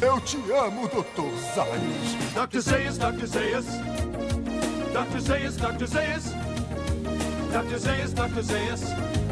Eu te amo, Dr. Zayas. Dr. Zayas, Dr. Zayas. Dr. Zayas, Dr. Zayas. Dr. Zayas, Dr. Zayas.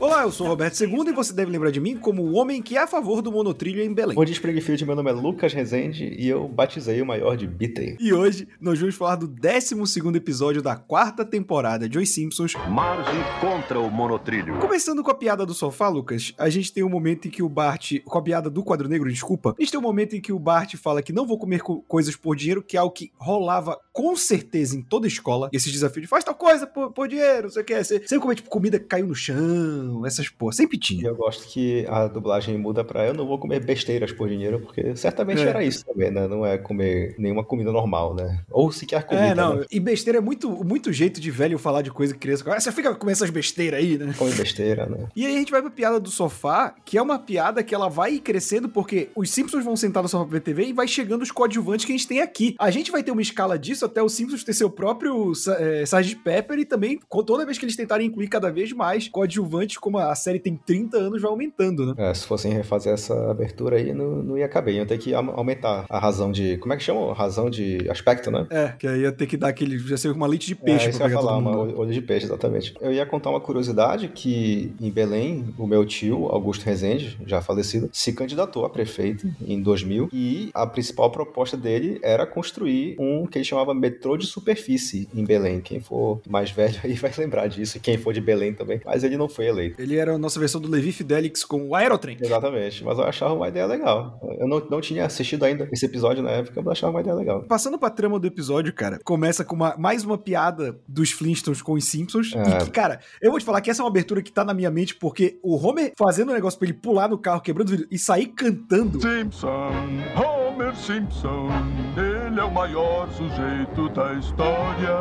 Olá, eu sou o Roberto II e você deve lembrar de mim como o homem que é a favor do monotrilho em Belém. Bom dia, Springfield. Meu nome é Lucas Rezende e eu batizei o maior de Bitem. E hoje nós vamos falar do 12 episódio da quarta temporada de Os Simpsons. Marge contra o monotrilho. Começando com a piada do sofá, Lucas, a gente tem um momento em que o Bart. Com a piada do quadro negro, desculpa. A gente tem um momento em que o Bart fala que não vou comer co coisas por dinheiro, que é algo que rolava com certeza em toda escola. Esse desafio de faz tal coisa por, por dinheiro, não sei o que. Sempre comer, tipo, comida que caiu no chão, essas porra. Sempre tinha. eu gosto que a dublagem muda pra eu não vou comer besteiras por dinheiro, porque certamente É. era isso também, né? Não é comer nenhuma comida normal, né? Ou sequer comida, É, não. né? E besteira é muito, muito jeito de velho falar de coisa que criança. Ah, Você fica comendo essas besteiras aí, né? Come besteira, né? E aí a gente vai pra piada do sofá, que é uma piada que ela vai crescendo porque os Simpsons vão sentar no sofá pra TV e vai chegando os coadjuvantes que a gente tem aqui. A gente vai ter uma escala disso até os Simpsons ter seu próprio é, Sgt. Pepper e também toda vez que eles tentarem incluir cada vez mais coadjuvantes, como a série tem 30 anos, vai aumentando, né? É, se fossem refazer essa abertura aí, não, não ia caber. Iam ter que aumentar a razão de. Como é que chama? Razão de aspecto, né? É, que aí ia ter que dar aquele. Já ser uma lente de peixe é, pra pegar falar, todo uma mundo. olho olho de peixe, exatamente. Eu ia contar uma curiosidade que em Belém, o meu tio, Augusto Rezende, já falecido, se candidatou a prefeito em 2000 e a principal proposta dele era construir um que ele chamava metrô de superfície em Belém. Quem for mais velho aí vai lembrar disso, quem for de Belém também. Mas ele não foi eleito. Ele era a nossa versão do Levi Fidelix com o Aerotrem. Exatamente, mas eu achava uma ideia legal. Eu não, não tinha assistido ainda esse episódio na época, mas eu achava uma ideia legal. Passando pra trama do episódio, cara, começa com uma- mais uma piada dos Flintstones com os Simpsons. É. E que, cara, eu vou te falar que essa é uma abertura que tá na minha mente, porque o Homer fazendo um negócio pra ele pular no carro, quebrando o vidro e sair cantando. Simpson, Homer Simpson, ele é o maior sujeito da história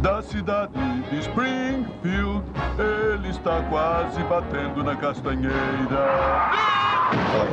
da cidade de Springfield. Ele está quase batendo na castanheira.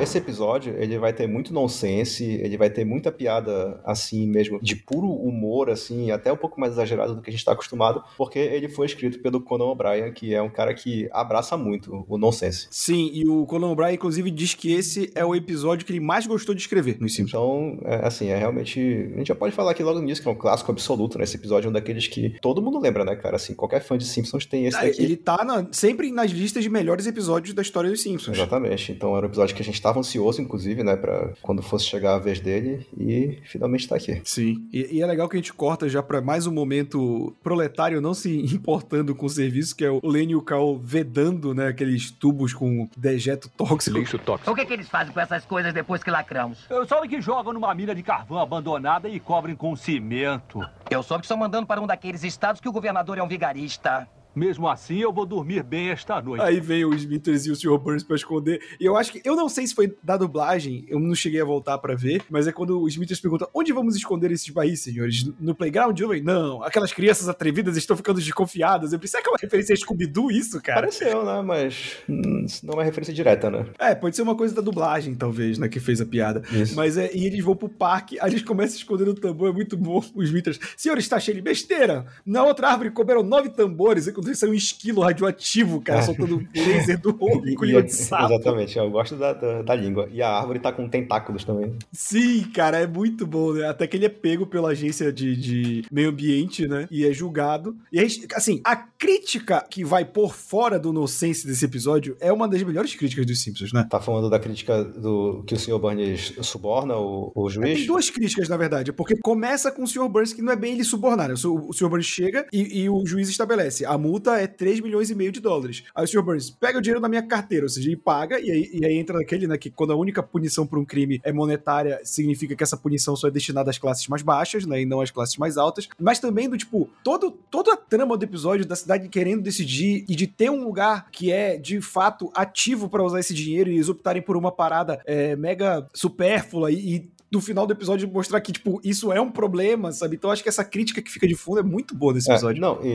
Esse episódio, ele vai ter muito nonsense, ele vai ter muita piada, assim mesmo, de puro humor, assim, até um pouco mais exagerado do que a gente tá acostumado, porque ele foi escrito pelo Conan O'Brien, que é um cara que abraça muito o nonsense. Sim, e o Conan O'Brien, inclusive, diz que esse é o episódio que ele mais gostou de escrever nos Simpsons. Então, é, assim, é realmente. A gente já pode falar aqui logo nisso, que é um clássico absoluto, né? Esse episódio é um daqueles que todo mundo lembra, né, cara? Assim, qualquer fã de Simpsons tem esse Ah, daqui. Ele tá na- sempre nas listas de melhores episódios da história dos Simpsons. Exatamente. Então era um episódio que a gente tava ansioso, inclusive, né, pra quando fosse chegar a vez dele, e finalmente tá aqui. Sim, e, e é legal que a gente corta já pra mais um momento proletário não se importando com o serviço, que é o Lenny e o Carl vedando, né, aqueles tubos com dejeto tóxico. Lixo tóxico. O que, que eles fazem com essas coisas depois que lacramos? Eu soube que jogam numa mina de carvão abandonada e cobrem com cimento. Eu soube que estão mandando para um daqueles estados que o governador é um vigarista. Mesmo assim, eu vou dormir bem esta noite. Aí vem o Smithers e o Sr. Burns pra esconder. E eu acho que. Eu não sei se foi da dublagem, eu não cheguei a voltar pra ver, mas é quando o Smithers pergunta: onde vamos esconder esses barris, senhores? No playground? Eu falei, não, aquelas crianças atrevidas estão ficando desconfiadas. Eu pensei, é aquela referência a Scooby-Doo, isso, cara? Pareceu, né? Mas hum, não é uma referência direta, né? É, pode ser uma coisa da dublagem, talvez, né, que fez a piada. Isso. Mas é, e eles vão pro parque, aí eles começam a esconder o tambor, é muito bom. Os Smithers, senhor, está cheio de besteira. Na outra árvore comeram nove tambores, isso é um esquilo radioativo, cara, soltando um laser do olho e de sapo. Exatamente, eu gosto da, da, da língua. E a árvore tá com tentáculos também. Sim, cara, é muito bom, né? Até que ele é pego pela agência de, de meio ambiente, né? E é julgado. E aí, assim, a crítica que vai por fora do nonsense desse episódio é uma das melhores críticas dos Simpsons, né? Tá falando da crítica do que o Sr. Burns suborna o, o juiz. Tem duas críticas, na verdade, porque começa com o Sr. Burns, que não é bem ele subornar, né? O Sr. o Sr. Burns chega e, e o juiz estabelece, a multa é 3 milhões e meio de dólares. Aí o Sr. Burns pega o dinheiro da minha carteira, ou seja, ele paga, e aí, e aí entra naquele, né, que quando a única punição por um crime é monetária, significa que essa punição só é destinada às classes mais baixas, né, e não às classes mais altas. Mas também do, tipo, todo, toda a trama do episódio da cidade querendo decidir e de ter um lugar que é, de fato, ativo pra usar esse dinheiro e eles optarem por uma parada é, mega supérflua e, e do final do episódio mostrar que, tipo, isso é um problema, sabe? Então acho que essa crítica que fica de fundo é muito boa nesse É, episódio. não, e,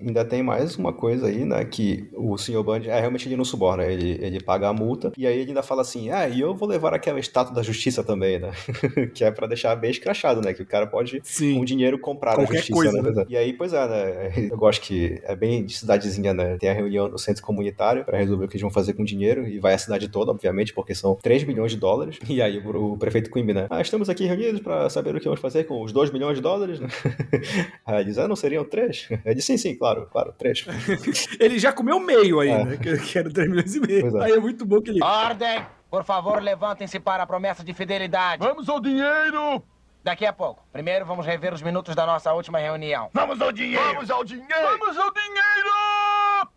e ainda tem mais uma coisa aí, né? Que o Sr. Bundy, é, realmente ele não suborna, ele, ele paga a multa, e aí ele ainda fala assim, ah, e eu vou levar aquela estátua da justiça também, né? que é pra deixar bem escrachado, né? Que o cara pode, Sim. com dinheiro, comprar Qualquer a justiça, coisa, né? né? E aí, pois é, né? Eu gosto que é bem de cidadezinha, né? Tem a reunião no centro comunitário pra resolver o que eles vão fazer com o dinheiro, e vai a cidade toda, obviamente, porque são 3 milhões de dólares. E aí o, o prefeito Quimby, né? Ah, estamos aqui reunidos pra saber o que vamos fazer com os 2 milhões de dólares, né? Aí ele diz, ah, não seriam 3? Ele diz, sim, sim, claro, claro, 3. Ele já comeu meio aí, É. né? Que, que era 3 milhões e meio. É. Aí é muito bom que ele. Ordem! Por favor, levantem-se para a promessa de fidelidade. Vamos ao dinheiro! Daqui a pouco. Primeiro, vamos rever os minutos da nossa última reunião. Vamos ao dinheiro! Vamos ao dinheiro! Vamos ao dinheiro!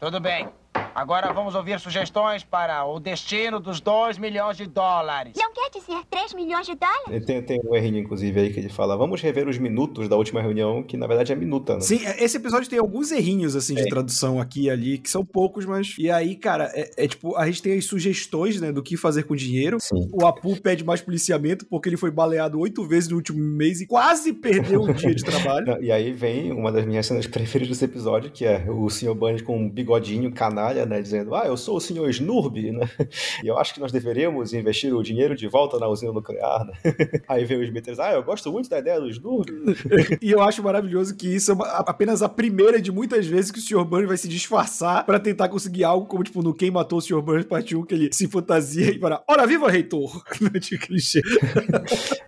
Tudo bem. Agora vamos ouvir sugestões para o destino dos 2 milhões de dólares. Não quer dizer 3 milhões de dólares? Tem, tem um errinho, inclusive, aí que ele fala: vamos rever os minutos da última reunião, que na verdade é minuta, né? Sim, é- esse episódio tem alguns errinhos, assim, de Tem. tradução aqui e ali, que são poucos, mas. E aí, cara, é, é tipo, a gente tem as sugestões, né, do que fazer com o dinheiro. Sim. O Apu pede mais policiamento porque ele foi baleado oito vezes no último mês e quase perdeu um dia de trabalho. E aí vem uma das minhas cenas preferidas desse episódio, que é o Sr. Bunny com um bigodinho canalha, né? Dizendo, ah, eu sou o Sr. Snurby, né? E eu acho que nós deveríamos investir o dinheiro de volta na usina nuclear, né? Aí vem o Smithers, ah, eu gosto muito da ideia do Snurby. E eu acho maravilhoso que isso é uma- apenas a primeira de muitas vezes que o Sr. Burns vai se disfarçar pra tentar conseguir algo, como tipo no Quem Matou o Sr. Burns parte 1, que ele se fantasia e fala, ora viva, reitor! tipo clichê.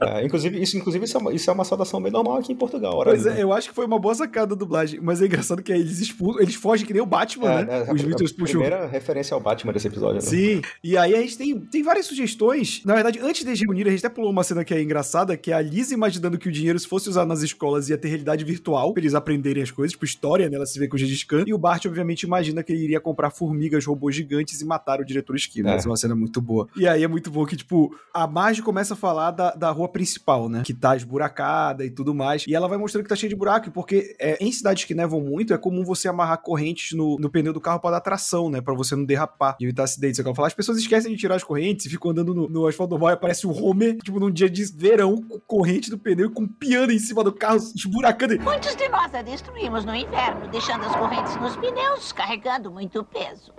É, inclusive, isso, inclusive isso, é uma, isso é uma saudação bem normal aqui em Portugal. ora Pois é, eu acho que foi uma boa sacada da dublagem, mas é engraçado que eles expulsam, eles fogem que nem o Batman, É, né? é, a, Os Smithers a puxam primeira referência ao Batman desse episódio, né? Sim, e aí a gente tem, tem várias sugestões. Na verdade, antes de reunir, a gente até pulou uma cena que é engraçada, que é a Liz imaginando que o dinheiro, se fosse usado nas escolas, ia ter realidade virtual, pra eles aprenderem as coisas, tipo história, né? Ela se vê com o Gengis Khan. E o Bart, obviamente, imagina que ele iria comprar formigas, robôs gigantes e matar o diretor Esquilo. É. Essa é uma cena muito boa. E aí é muito bom que, tipo, a Marge começa a falar da, da rua principal, né? Que tá esburacada e tudo mais. E ela vai mostrando que tá cheia de buraco, porque é, em cidades que nevam muito, é comum você amarrar correntes no, no pneu do carro pra dar tração, né? Pra você não derrapar e evitar acidentes. Eu quero falar, as pessoas esquecem de tirar as correntes e ficam andando no, no asfalto normal e aparece o Homer, tipo, num dia de verão, com corrente do pneu e com piano em cima do carro, esburacando. Muitos de nós a destruímos no inverno, deixando as correntes nos pneus, carregando muito peso.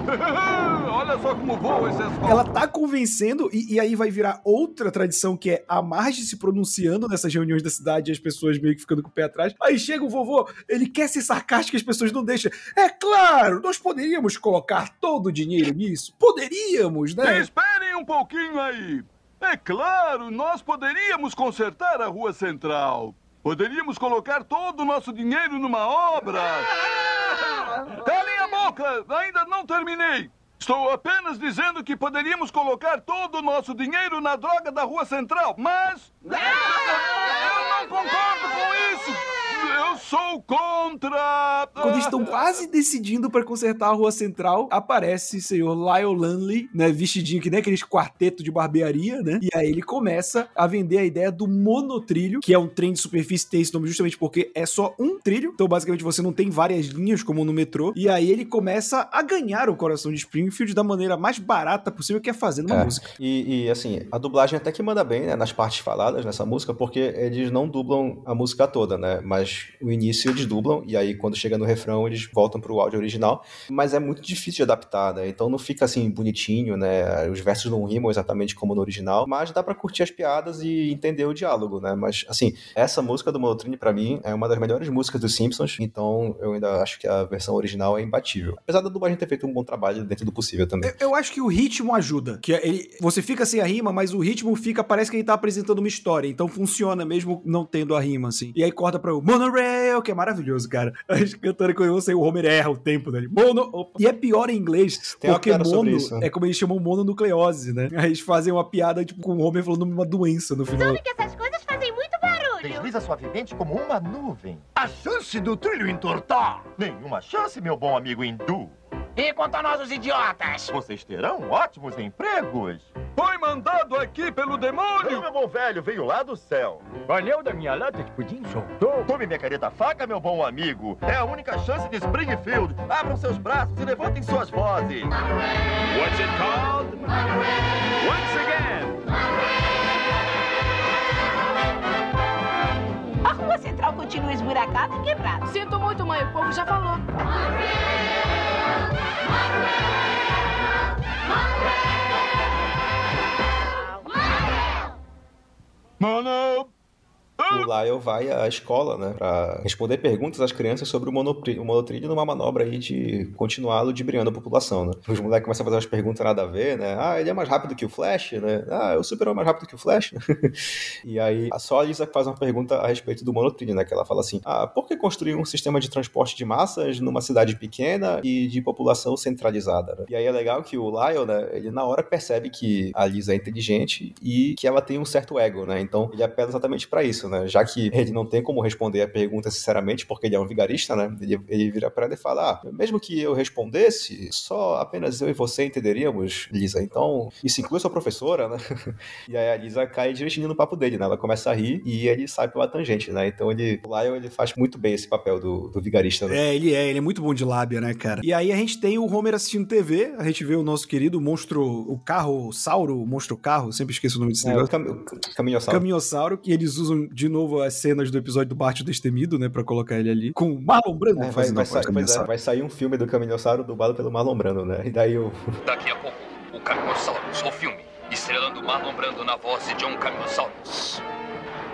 Olha só como voa esse asfalto. Ela tá convencendo, e, e aí vai virar outra tradição que é a Marge se pronunciando nessas reuniões da cidade e as pessoas meio que ficando com o pé atrás. Aí chega o vovô, ele quer ser sarcástico e as pessoas não deixam. É claro, nós poderíamos colocar todo o dinheiro nisso. Poderíamos, né? Esperem um pouquinho aí. É claro, nós poderíamos consertar a rua central. Poderíamos colocar todo o nosso dinheiro numa obra. Calem Ainda não terminei. Estou apenas dizendo que poderíamos colocar todo o nosso dinheiro na droga da rua central, mas. Eu não concordo com isso! Sou contra! Quando eles estão quase decidindo pra consertar a rua central, aparece o senhor Lyle Lanley, né, vestidinho que nem aqueles quarteto de barbearia, né? E aí ele começa a vender a ideia do monotrilho, que é um trem de superfície, tem esse nome justamente porque é só um trilho. Então, basicamente, você não tem várias linhas como no metrô. E aí ele começa a ganhar o coração de Springfield da maneira mais barata possível, que é fazendo uma É. música. E, e, assim, a dublagem até que manda bem, né, nas partes faladas nessa música, porque eles não dublam a música toda, né, mas o início eles dublam, e aí quando chega no refrão eles voltam pro áudio original, mas é muito difícil de adaptar, né, então não fica assim bonitinho, né, os versos não rimam exatamente como no original, mas dá pra curtir as piadas e entender o diálogo, né, mas assim, essa música do Monotrine pra mim é uma das melhores músicas dos Simpsons, então eu ainda acho que a versão original é imbatível. Apesar da dublagem ter feito um bom trabalho dentro do possível também. Eu, eu acho que o ritmo ajuda. Que é ele, você fica sem a rima, mas o ritmo fica, parece que ele tá apresentando uma história. Então funciona mesmo não tendo a rima, assim. E aí corta pra o Monorail, que é maravilhoso, cara. A gente cantando com você, o Homer erra o tempo dele. Mono. opa. E é pior em inglês, Tem porque mono isso, né? é como eles chamam mononucleose, né? Aí eles fazem uma piada, tipo, com o Homer falando uma doença no final. Sabe que essas coisas fazem muito barulho. Desliza suavemente como uma nuvem. A chance do trilho entortar? Nenhuma chance, meu bom amigo hindu. E quanto a nós, os idiotas? Vocês terão ótimos empregos. Foi mandado aqui pelo demônio! Não, meu bom velho, veio lá do céu. Valeu da minha lata de pudim, soltou. Tome minha careta faca, meu bom amigo. É a única chance de Springfield. Abram seus braços e levantem suas vozes. What's it called? Once again. A rua central continua esburacada e quebrada. Sinto muito, mãe. O povo já falou. Unreal! Unreal! Mano, O Lyle vai à escola, né, pra responder perguntas às crianças sobre o, o monotrilho numa manobra aí de continuar ludibriando a população, né. Os moleques começam a fazer umas perguntas nada a ver, né, ah, ele é mais rápido que o Flash, né, ah, o Super é mais rápido que o Flash. e aí, só a Lisa faz uma pergunta a respeito do monotrilho, né, que ela fala assim, ah, por que construir um sistema de transporte de massas numa cidade pequena e de população centralizada, né? E aí é legal que o Lyle, né, ele na hora percebe que a Lisa é inteligente e que ela tem um certo ego, né, então ele apela exatamente pra isso, né? Já que ele não tem como responder a pergunta sinceramente, porque ele é um vigarista, né? Ele, ele vira pra ela e fala: Ah, mesmo que eu respondesse, só apenas eu e você entenderíamos, Lisa. Então, isso inclui a sua professora, né? e aí a Lisa cai direitinho no papo dele, né? Ela começa a rir e ele sai pela tangente, né? Então ele, o Lyle, ele faz muito bem esse papel do, do vigarista, né? É, ele é, ele é muito bom de lábia, né, cara? E aí a gente tem o Homer assistindo TV, a gente vê o nosso querido monstro, o carro, Sauro, o monstro carro, sempre esqueço o nome desse É, o negócio. cam o caminhossauro. Caminhossauro, que eles usam de novo as cenas do episódio do Bart o Destemido, né, pra colocar ele ali, com o Marlon Brando É, vai, fazendo vai, sa- é, vai sair um filme do Caminhossauro dublado pelo Marlon Brando, né? E daí o, Daqui a pouco, o Caminosaurus, o filme, estrelando Marlon Brando na voz de John Caminosaurus.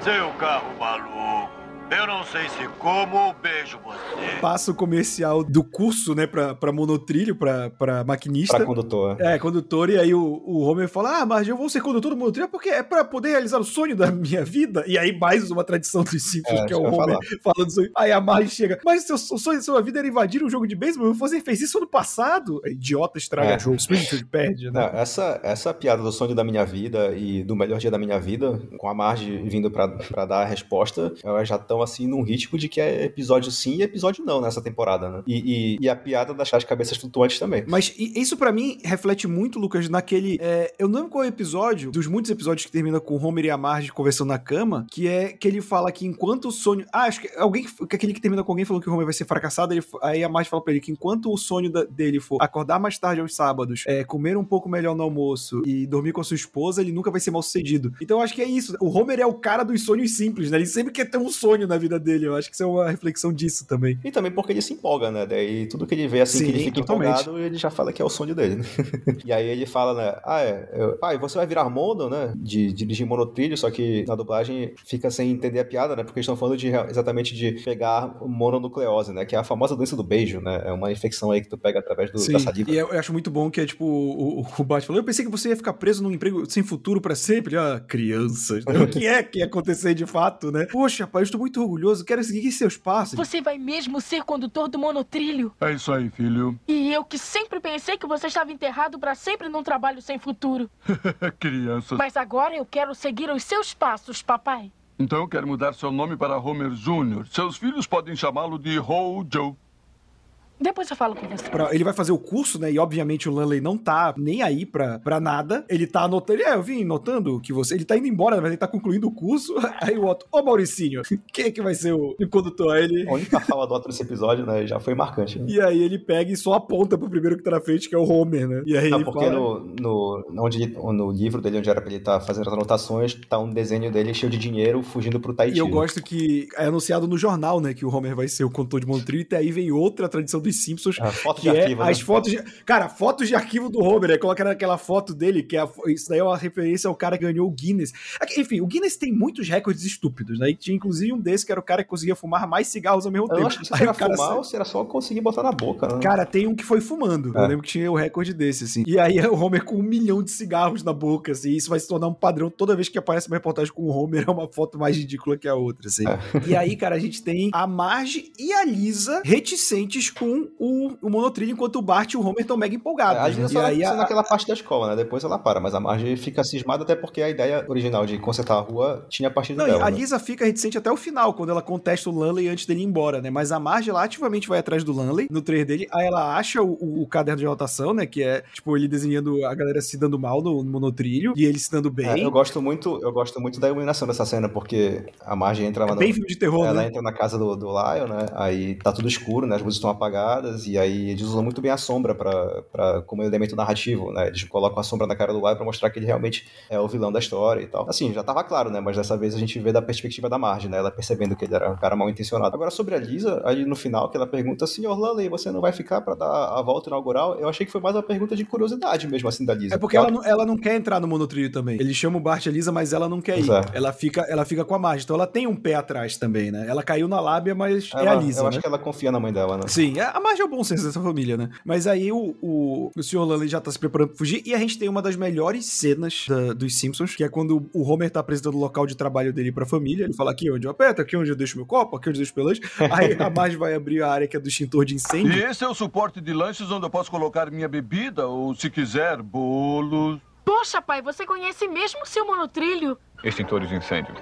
Seu carro maluco. Eu não sei se como ou beijo você. Passa o comercial do curso, né, pra, pra monotrilho, pra, pra maquinista. pra condutor. É, condutor, e aí o, o Homer fala: Ah, mas eu vou ser condutor do monotrilho porque é pra poder realizar o sonho da minha vida. E aí, mais uma tradição dos Simpsons, É, que é o Homer falando sonho. Aí a Marge chega: Mas seu, o sonho da sua vida era invadir um jogo de beisebol? Você fez isso ano passado. Aí, Idiota estraga É. jogo, Springfield perde, né? Não, essa, essa piada do sonho da minha vida e do melhor dia da minha vida, com a Marge vindo pra, pra dar a resposta, elas já estão assim num ritmo de que é episódio sim e episódio não nessa temporada, né? E, e, e a piada das chás cabeças flutuantes também. Mas isso pra mim reflete muito, Lucas, naquele. é, eu não lembro qual é episódio, dos muitos episódios que termina com o Homer e a Marge conversando na cama, que é que ele fala que enquanto o sonho. Ah, acho que alguém. que aquele que termina com alguém falando que o Homer vai ser fracassado, ele- aí a Marge fala pra ele que enquanto o sonho da- dele for acordar mais tarde aos sábados, é, comer um pouco melhor no almoço e dormir com a sua esposa, ele nunca vai ser mal sucedido. Então eu acho que é isso. O Homer é o cara dos sonhos simples, né? Ele sempre quer ter um sonho na vida dele. Eu acho que isso é uma reflexão disso também. E também porque ele se empolga, né? Daí tudo que ele vê assim Sim, que ele fica totalmente. empolgado, ele já fala que é o sonho dele, né? e aí ele fala, né? Ah, é, eu- pai, você vai virar mono, né? De, dirigir monotrilho, só que na dublagem fica sem entender a piada, né? Porque eles estão falando de, exatamente de pegar mononucleose, né? Que é a famosa doença do beijo, né? É uma infecção aí que tu pega através do, Sim, da saliva. e eu, eu acho muito bom que é tipo, o, o, Bart falou, eu pensei que você ia ficar preso num emprego sem futuro pra sempre. Ah, crianças. o que é que ia acontecer de fato, né? Poxa, pai, eu estou muito orgulhoso, quero seguir seus passos. Você vai mesmo ser condutor do monotrilho? É isso aí, filho. E eu que sempre pensei que você estava enterrado para sempre num trabalho sem futuro. Crianças. Mas agora eu quero seguir os seus passos, papai. Então eu quero mudar seu nome para Homer Jr. Seus filhos podem chamá-lo de Hojo. Depois eu falo com você. Pra- ele vai fazer o curso, né? E obviamente o Lanley não tá nem aí pra, pra nada. Ele tá anotando. É, eu vim notando que você. Ele tá indo embora, mas ele tá concluindo o curso. Aí o Otto, ô Mauricinho, quem é que vai ser o, o condutor? Aí ele. A única fala do Otto nesse episódio, né? Já foi marcante. Né? E aí ele pega e só aponta pro primeiro que tá na frente, que é o Homer, né? E aí Não, ele porque fala. no, no, onde ele- no livro dele, onde era pra ele estar fazendo as anotações, tá um desenho dele cheio de dinheiro fugindo pro Tahiti. E eu gosto que é anunciado no jornal, né, que o Homer vai ser o condutor de Montreux, e aí vem outra tradição dos Simpsons, A foto que de é arquivo, né? as fotos de... Cara, fotos de arquivo do Homer, né, coloca naquela foto dele, que é a isso daí é uma referência ao cara que ganhou o Guinness. Enfim, o Guinness tem muitos recordes estúpidos, né, e tinha inclusive um desse que era o cara que conseguia fumar mais cigarros ao mesmo Eu tempo. acho que Aí era o cara fumar sa- ou se era só conseguir botar na boca, né? Cara, tem um que foi fumando. Eu É. lembro que tinha o recorde desse, assim. E aí é o Homer com um milhão de cigarros na boca, assim. E isso vai se tornar um padrão. Toda vez que aparece uma reportagem com o Homer, é uma foto mais ridícula que a outra, assim. É. E aí, cara, a gente tem a Marge e a Lisa reticentes com o, o monotrilho, enquanto o Bart e o Homer estão mega empolgados. a né? só aí a, naquela parte da escola, né? Depois ela para, mas a Marge fica cismada até porque a ideia original de consertar a rua tinha partido Não, dela. a né? Lisa fica reticente até o final, quando ela contesta o Lanley antes dele ir embora, né? Mas a Marge, ela ativamente vai atrás do Lanley, no trailer dele, aí ela acha o, o- o caderno de anotação, né? Que é, tipo, ele desenhando a galera se dando mal no, no monotrilho, e ele se dando bem. É, eu gosto muito, eu gosto muito da iluminação dessa cena, porque a Marge entra É lá bem no- filme de terror, ela né? entra na casa do, do Lyle, né? Aí tá tudo escuro, né? As luzes estão apagadas. Piadas, e aí eles usam muito bem a sombra pra, pra, como elemento narrativo, né? Eles colocam a sombra na cara do Lyle pra mostrar que ele realmente é o vilão da história e tal. Assim, já tava claro, né? Mas dessa vez a gente vê da perspectiva da Marge, né? Ela percebendo que ele era um cara mal intencionado. Agora, sobre a Lisa, aí no final, que ela pergunta, senhor Lully, você não vai ficar pra dar a volta inaugural? Eu achei que foi mais uma pergunta de curiosidade mesmo, assim, da Lisa. É porque ela não, ela não quer entrar no monotrilho também. Ele chama o Bart e a Lisa, mas ela não quer ir. É. Ela fica, ela fica com a Marge. Então ela tem um pé atrás também, né? Ela caiu na lábia, mas é Ela- a Lisa, eu né? acho que ela confia na mãe dela, né? Sim, a Marge é o bom senso dessa família, né? Mas aí o, o, o Sr. Lunley já tá se preparando pra fugir e a gente tem uma das melhores cenas da- dos Simpsons, que é quando o Homer tá apresentando o local de trabalho dele pra família. Ele fala aqui onde eu aperto, aqui onde eu deixo meu copo, aqui onde eu deixo meu lanche. Aí a Marge vai abrir a área que é do extintor de E incêndio. esse é o suporte de lanches onde eu posso colocar minha bebida, ou se quiser, bolos. Poxa, pai, você conhece mesmo o seu monotrilho? Extintores de incêndio.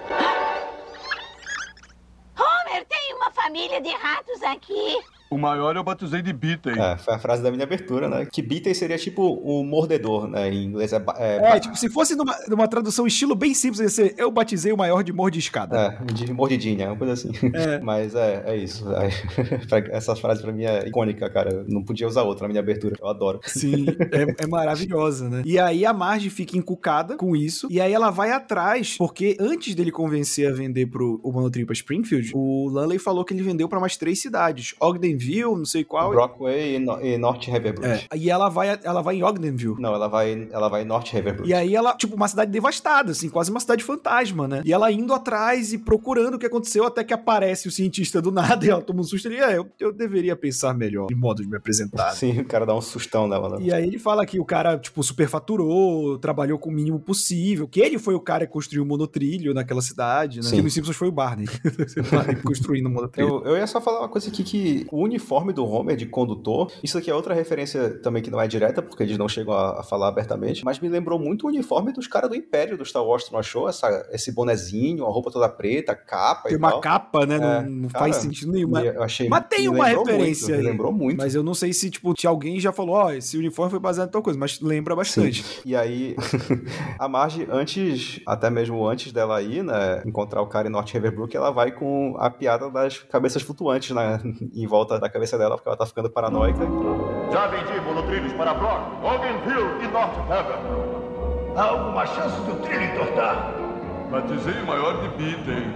Homer, tem uma família de ratos aqui. O maior eu batizei de Beaten. É, foi a frase da minha abertura, né? Que Beaten seria tipo o mordedor, né? Em inglês é... é, É, tipo, se fosse numa, numa tradução estilo bem simples, ia ser eu batizei o maior de mordiscada. É, de mordidinha, uma coisa assim. É. Mas é, é isso. Essa frase pra mim é icônica, cara. Eu não podia usar outra na minha abertura. Eu adoro. Sim, é, é maravilhosa, né? E aí a Marge fica encucada com isso, e aí ela vai atrás, porque antes dele convencer a vender pro o monotrip pra Springfield, o Lunley falou que ele vendeu pra mais três cidades: Ogdenville, não sei qual. Brockway e, no, e North Haverbridge. É, e ela vai, ela vai em Ogdenville. Não, ela vai, ela vai em North Haverbridge. E aí ela, tipo, uma cidade devastada, assim, quase uma cidade fantasma, né? E ela indo atrás e procurando o que aconteceu, até que aparece o cientista do nada e ela toma um susto e ele, é, eu, eu deveria pensar melhor em modo de me apresentar. Sim, o cara dá um sustão nela. Né? E aí ele fala que o cara, tipo, superfaturou, trabalhou com o mínimo possível, que ele foi o cara que construiu o monotrilho naquela cidade, né? Sim. Que nos Simpsons foi o Barney. construindo o monotrilho. Eu, eu ia só falar uma coisa aqui que o uniforme do Homer de condutor, isso aqui é outra referência também que não é direta, porque eles não chegam a, a falar abertamente, mas me lembrou muito o uniforme dos caras do Império do Star Wars, tu não achou? Essa, esse bonezinho, a roupa toda preta, capa Tem e uma tal. capa, né? É, não não cara, faz sentido nenhum. Mas, eu achei- mas tem uma referência muito, aí. me lembrou muito. Mas eu não sei se, tipo, se alguém já falou, ó, esse uniforme foi baseado em tal coisa, mas lembra bastante. E aí, a Marge, antes, até mesmo antes dela ir, né, encontrar o cara em North Haverbrook, ela vai com a piada das cabeças flutuantes, né, em volta da cabeça dela, porque ela tá ficando paranoica. Já vendi monotrilhos para Brock, Ogdenville e North Haven. Há alguma chance do trilho entortar? Batizei o maior de Beaten.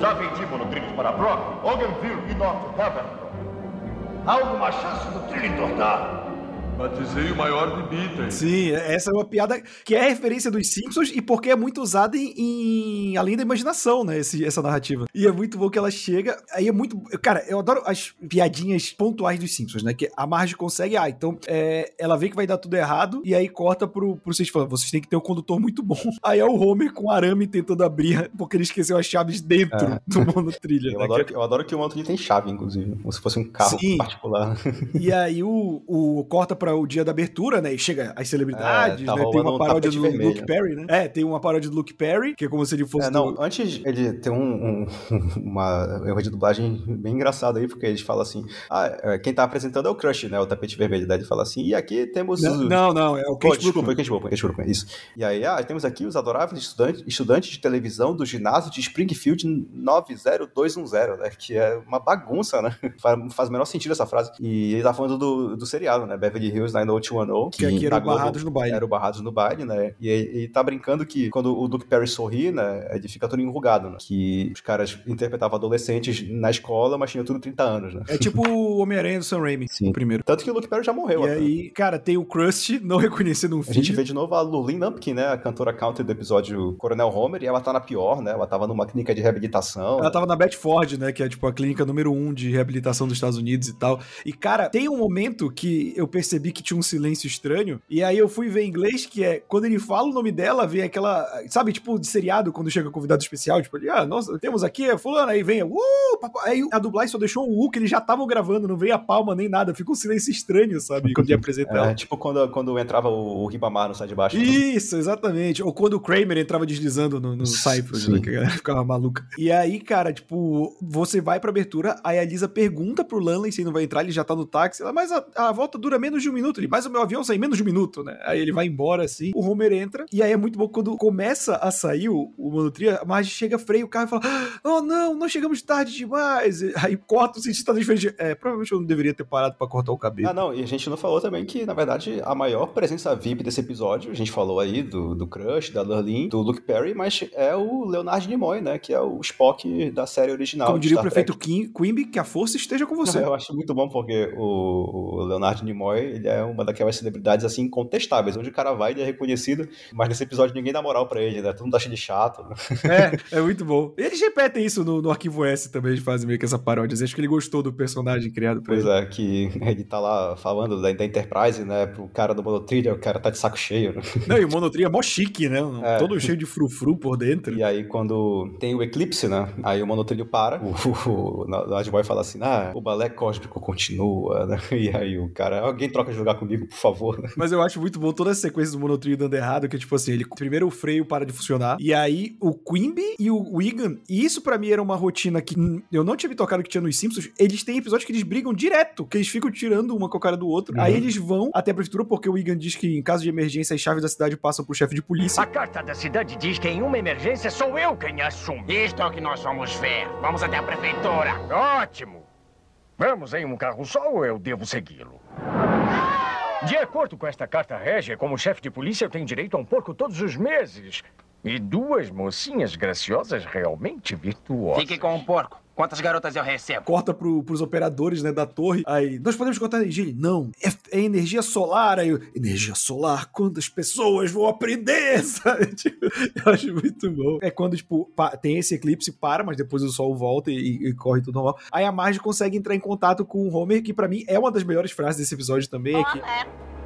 Já vendi monotrilhos para Brock, Ogdenville e North Haven. Há alguma chance do trilho entortar? Batizei o maior de Beaten. Sim, essa é uma piada que é referência dos Simpsons e porque é muito usada em, em além da imaginação, né? Esse, essa narrativa. E é muito bom que ela chega. Aí é muito. Cara, eu adoro as piadinhas pontuais dos Simpsons, né? Que a Marge consegue. Ah, então é, ela vê que vai dar tudo errado e aí corta pro, pro vocês falando: vocês têm que ter um condutor muito bom. Aí é o Homer com arame tentando abrir porque ele esqueceu as chaves dentro É. do monotrilha. Eu né? adoro, Que- eu adoro que o Anthony tem chave, inclusive, como se fosse um carro Sim. particular. E aí o, o corta para o dia da abertura, né? E chega as celebridades, É, tá né? Tem uma um paródia tapete do vermelho. Luke Perry, né? É, tem uma paródia do Luke Perry, que é como se ele fosse É, não, do- antes ele tem um, um uma erro de dublagem bem engraçado aí, porque eles falam assim: ah, é, quem tá apresentando é o Crush, né? O tapete vermelho. Daí ele fala assim: e aqui temos. Não, os- não, não, é o Kate desculpa, Brookman. Kate Brookman, Kate isso. E aí, ah, temos aqui os adoráveis estudantes, estudantes de televisão do ginásio de Springfield 90210, né? Que é uma bagunça, né? Faz, faz o menor sentido essa frase. E ele tá falando do, do seriado, né? Beverly Hills 90210. Que aqui era na o Globo Barrados no Baile. Era o Barrados no Baile, né? E ele tá brincando que quando o Luke Perry sorri, né? Ele fica todo enrugado, né? Que os caras interpretavam adolescentes na escola, mas tinham tudo 30 anos, né? É tipo o Homem-Aranha do Sam Raimi, o primeiro. Tanto que o Luke Perry já morreu, E até. aí, cara, tem o Krusty não reconhecendo um A gente filho. vê de novo a Lulin Lumpkin, né? A cantora country do episódio Coronel Homer, e ela tá na pior, né? Ela tava numa clínica de reabilitação. Ela tava na Bedford, né? Que é tipo a clínica número um de reabilitação dos Estados Unidos e tal. E, cara, tem um momento que eu percebi que tinha um silêncio estranho. E aí eu fui ver em inglês, que é quando ele fala o nome dela, vem aquela. Sabe, tipo, de seriado, quando chega convidado especial, tipo, ah, nossa, temos aqui a fulana, aí vem, uh, papai. Aí a dublagem só deixou um U que eles já estavam gravando, não veio a palma nem nada. Fica um silêncio estranho, sabe? Quando ia apresentar É, tipo quando, quando entrava o, o Ribamar no sai de baixo. né? Isso, exatamente. Ou quando o Kramer entrava deslizando no, no Cypher, Sim. né, que a galera ficava maluca. E aí, cara, tipo, você vai pra abertura, aí a Lisa pergunta pro Lanley se ele não vai entrar, ele já tá no táxi. Ela, mas a, a volta dura menos de de um minuto. Ele, mas o meu avião sai em menos de um minuto, né? Aí ele vai embora, assim. O Homer entra. E aí é muito bom quando começa a sair o, o monotrilho, a Marge chega, freia o carro e fala: Oh, não, nós chegamos tarde demais. Aí corta o cientista da diferente. É, provavelmente eu não deveria ter parado pra cortar o cabelo. Ah, não, e a gente não falou também que, na verdade, a maior presença VIP desse episódio, a gente falou aí do, do Crush, da Lurleen, do Luke Perry, mas é o Leonard Nimoy, né? Que é o Spock da série original. Como diria o Star prefeito Trek. Kim- Quimby, que a força esteja com você. Eu acho muito bom porque o, o Leonard Nimoy, ele é uma daquelas celebridades, assim, incontestáveis. Onde o cara vai, ele é reconhecido, mas nesse episódio ninguém dá moral pra ele, né? Todo mundo acha ele chato. né? É, é muito bom. Eles repetem isso no, no Arquivo S também, eles fazem meio que essa paródia. Acho que ele gostou do personagem criado por Pois ele. é, que ele tá lá falando da, da Enterprise, né? Pro cara do monotrilha, o cara tá de saco cheio, né? Não, e o Monotria é mó chique, né? É. Todo cheio de frufru por dentro. E aí, quando tem o eclipse, né? Aí o monotrilho para, o, o, o Nod Boy fala assim: ah, o balé cósmico continua, né? E aí o cara, alguém troca lugar comigo, por favor? Mas eu acho muito bom toda a sequência do monotrilho dando errado, que tipo assim, ele primeiro o freio para de funcionar, e aí o Quimby e o Wigan, e isso pra mim era uma rotina que eu não tinha me tocado que tinha nos Simpsons, eles têm episódios que eles brigam direto, que eles ficam tirando uma com a cara do outro. Uhum. Aí eles vão até a prefeitura porque o Wigan diz que em caso de emergência as chaves da cidade passam pro chefe de polícia. A carta da cidade diz que em uma emergência sou eu quem assume. Isto é o que nós vamos ver. Vamos até a prefeitura. Ótimo. Vamos em um carro só ou eu devo segui-lo? De acordo com esta carta régia, como chefe de polícia, eu tenho direito a um porco todos os meses. E duas mocinhas graciosas realmente virtuosas. Fique com o porco. Quantas garotas eu recebo? Corta pro, pros operadores, né, da torre. Aí, nós podemos cortar energia. Ele, não, é, é energia solar. Aí, eu, energia solar? Quantas pessoas vão aprender? Sabe? Tipo, eu acho muito bom. É quando, tipo, pa- tem esse eclipse, para, mas depois o sol volta e, e corre tudo normal. Aí a Marge consegue entrar em contato com o Homer, que pra mim é uma das melhores frases desse episódio também. É que,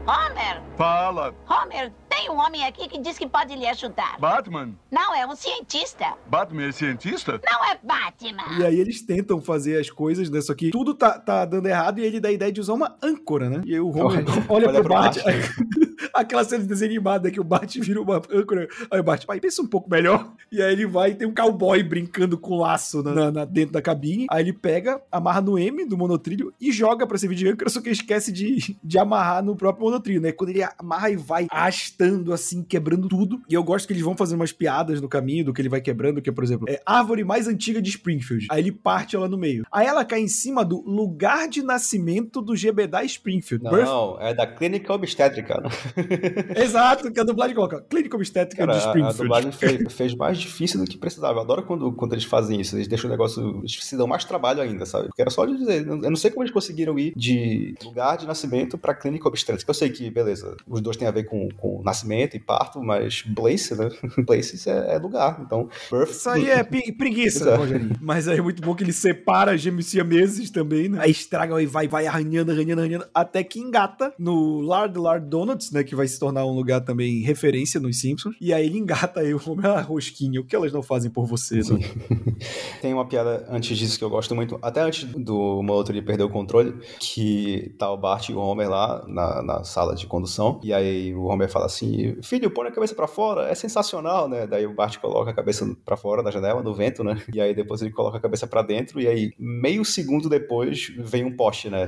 Homer, Fala, Homer, tem um homem aqui que diz que pode lhe ajudar. Batman? Não, é um cientista. Batman é cientista? Não é Batman. E aí eles tentam fazer as coisas, né? Só que tudo tá, tá dando errado e ele dá a ideia de usar uma âncora, né? E aí o Homer olha, Olha pro pro Bart. Bart. aquela cena de desenho animado, né, que o Bart vira uma âncora. Aí o Bart, pai, pensa um pouco melhor. E aí ele vai e tem um cowboy brincando com laço na, na- dentro da cabine. Aí ele pega, amarra no M do monotrilho e joga pra servir de âncora, só que esquece de, de amarrar no próprio monotrilho, né? Quando ele amarra e vai arrastando assim, quebrando tudo. E eu gosto que eles vão fazendo umas piadas no caminho do que ele vai quebrando, que é, por exemplo, é árvore mais antiga de Springfield. Aí ele parte ela no meio. Aí ela cai em cima do lugar de nascimento do Gebedai Springfield. Birth- Não, é da clínica obstétrica. Exato, que a dublagem coloca clínica obstétrica Cara, de a, a Springfield. dublagem fez, fez mais difícil do que precisava. Eu adoro quando, quando eles fazem isso. Eles deixam o negócio. Eles se dão mais trabalho ainda, sabe? Porque era só de dizer. Eu não sei como eles conseguiram ir de lugar de nascimento pra clínica obstétrica. Eu sei que, beleza, os dois têm a ver com, com nascimento e parto, mas place, né? Places é, é lugar. Então, birth. Isso aí é preguiça. Rogerinho. Mas aí é muito bom que ele separa gêmeos siameses também, né? Aí estraga e vai, vai arranhando, arranhando, arranhando, até que engata no Lard Lard Donuts, né? Que vai se tornar um lugar também referência nos Simpsons. E aí ele engata aí ah, rosquinha, o que elas não fazem por você, né? Tem uma piada antes disso que eu gosto muito, até antes do Molotov perder o controle, que tá o Bart e o Homer lá na, na sala de condução, e aí o Homer fala assim, filho, põe a cabeça pra fora, é sensacional, né? Daí o Bart coloca a cabeça pra fora da janela, no vento, né? E aí depois ele coloca a cabeça pra dentro, e aí meio segundo depois vem um poste, né?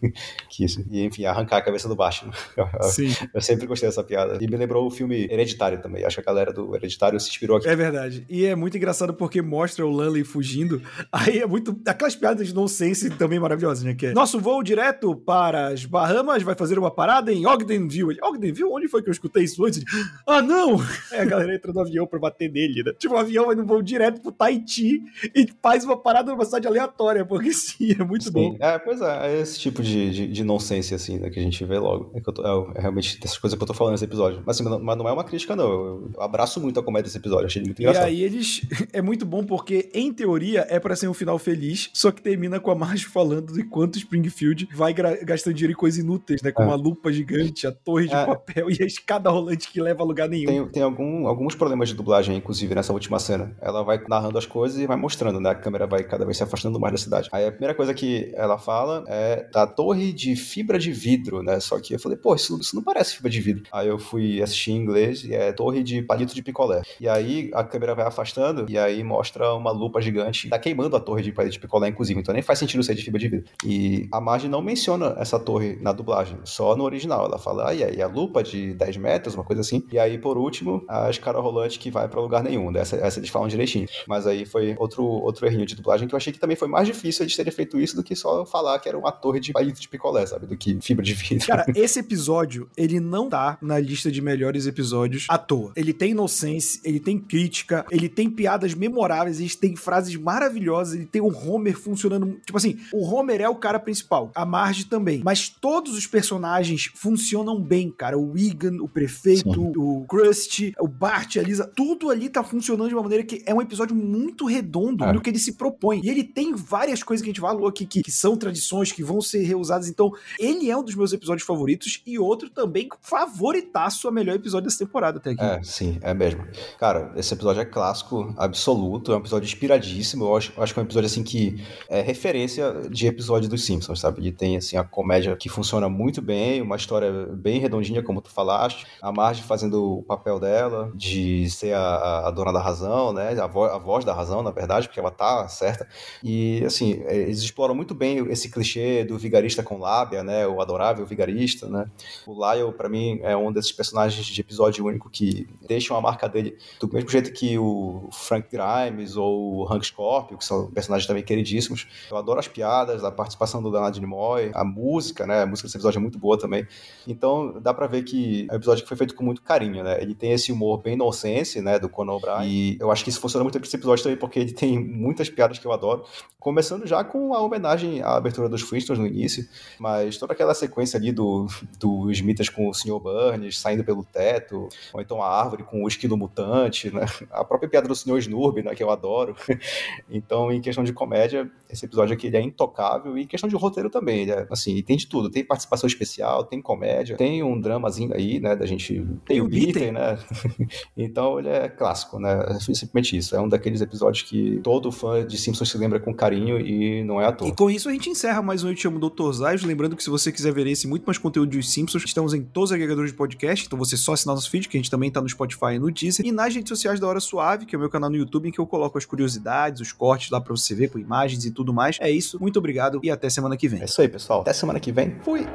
que isso, e enfim, arrancar a cabeça do Bart. Né? Sim. Eu sempre gostei dessa piada. E me lembrou o filme Hereditário também, acho que a galera do Hereditário se inspirou aqui. É verdade. E é muito engraçado porque mostra o Lanley fugindo. Aí é muito. Aquelas piadas de nonsense também maravilhosas, né? Que é, Nosso voo direto para as Bahamas vai fazer uma parada em Ogdenville. Ele, Ogdenville? Onde foi que eu escutei isso antes? Ah, não! Aí a galera entra no avião pra bater nele, né? Tipo, o avião vai no voo direto pro Tahiti e faz uma parada numa cidade aleatória, porque sim, é muito bom. Sim. É, pois é, é esse tipo de, de, de nonsense, assim, né, que a gente vê logo. É, que eu tô- é, é realmente dessas coisas que eu tô falando nesse episódio. Mas, assim, mas não é uma crítica, não. Eu, eu abraço muito a comédia desse episódio, achei muito E engraçado. aí eles. É muito bom porque, em teoria, é pra ser um final feliz, só que termina com a Marge falando de quanto Springfield vai gastando dinheiro em coisas inúteis, né? Como É. a lupa gigante, a torre de É. papel e a escada rolante que leva a lugar nenhum. Tem, tem algum, alguns problemas de dublagem, inclusive, nessa última cena. Ela vai narrando as coisas e vai mostrando, né? A câmera vai cada vez se afastando mais da cidade. Aí a primeira coisa que ela fala é da torre de fibra de vidro, né? Só que eu falei, pô, isso, isso não parece fibra de vidro. Aí eu fui assistir em inglês e é torre de palito de picolé. E aí a câmera vai afastando e aí mostra uma lupa gigante. Tá queimando a torre de palito de picolé, inclusive. Então nem faz sentido ser de fibra de vidro. E a Marge não menciona essa torre na dublagem, só no original. Ela fala, ah, e aí a lupa de 10 metros, uma coisa assim. E aí, por último, a escada rolante que vai para lugar nenhum. Essa, essa eles falam direitinho. Mas aí foi outro, outro errinho de dublagem que eu achei que também foi mais difícil eles terem feito isso do que só falar que era uma torre de palito de picolé, sabe? Do que fibra de vidro. Cara, esse episódio, ele não tá na lista de melhores episódios à toa. Ele tem inocência, ele tem crítica, ele tem piadas memoráveis, ele tem frases maravilhosas, ele tem o Homer funcionando. Tipo assim, o Homer é o cara principal, a Marge também. Mas todos os personagens funcionam bem, cara. O Egan, o prefeito, Sim. o Krusty, o Bart, a Lisa, tudo ali tá funcionando de uma maneira que é um episódio muito redondo é. no que ele se propõe. E ele tem várias coisas que a gente falou aqui que, que são tradições que vão ser reusadas. Então, ele é um dos meus episódios favoritos e outro também favoritaço a melhor episódio dessa temporada até aqui. É, sim, é mesmo. Cara, esse episódio é clássico, absoluto, é um episódio inspiradíssimo. Eu acho, acho que é um episódio assim que é referência de episódio dos Simpsons, sabe? Ele tem assim a comédia que funciona muito bem, uma história bem redondinha, como tu falaste, a Marge fazendo o papel dela de ser a, a dona da razão, né? A, vo, a voz da razão, na verdade, porque ela tá certa. E assim, é, eles exploram muito bem esse clichê do vigarista com lábia, né? O adorável vigarista, né? O Lyle, para mim, é um desses personagens de episódio único que deixam a marca dele do mesmo jeito que o Frank Grimes ou o Hank Scorpio, que são personagens também queridíssimos. Eu adoro as piadas, a participação do Leonard Nimoy, a música, né? A música desse episódio é muito boa também. Então, dá para ver que é um episódio que foi feito com muito carinho, né? Ele tem esse humor bem inocente, né? Do Conan O'Brien. E eu acho que isso funciona muito pra esse episódio também, porque ele tem muitas piadas que eu adoro. Começando já com a homenagem à abertura dos Flintstones no início, mas toda aquela sequência ali do, do Smithers com o Sr. Burns saindo pelo teto, ou então a árvore com o esquilo mutante, né? A própria piada do Sr. Snurby, né? Que eu adoro. Então, em questão de comédia, esse episódio aqui ele é intocável. E em questão de roteiro também, ele é, assim, tem de tudo. Tem participação especial, tem comédia, tem um dramazinho aí, né? Da gente. Tem, o Beaten, né? então, ele é clássico, né? É simplesmente isso. É um daqueles episódios que todo fã de Simpsons se lembra com carinho e não é à toa. E com isso a gente encerra mais um Eu Te Chamo Dr. Zayos. Lembrando que se você quiser ver esse muito mais conteúdo de Simpsons, estamos em todos os agregadores de podcast. Então você só assinar nosso feed, que a gente também tá no Spotify e no Deezer. E nas redes sociais da Hora Suave, que é o meu canal no YouTube, em que eu coloco as curiosidades, os cortes lá pra você ver com imagens e tudo mais. É isso. Muito obrigado e até semana que vem. É isso aí, pessoal. Até semana que vem. Fui!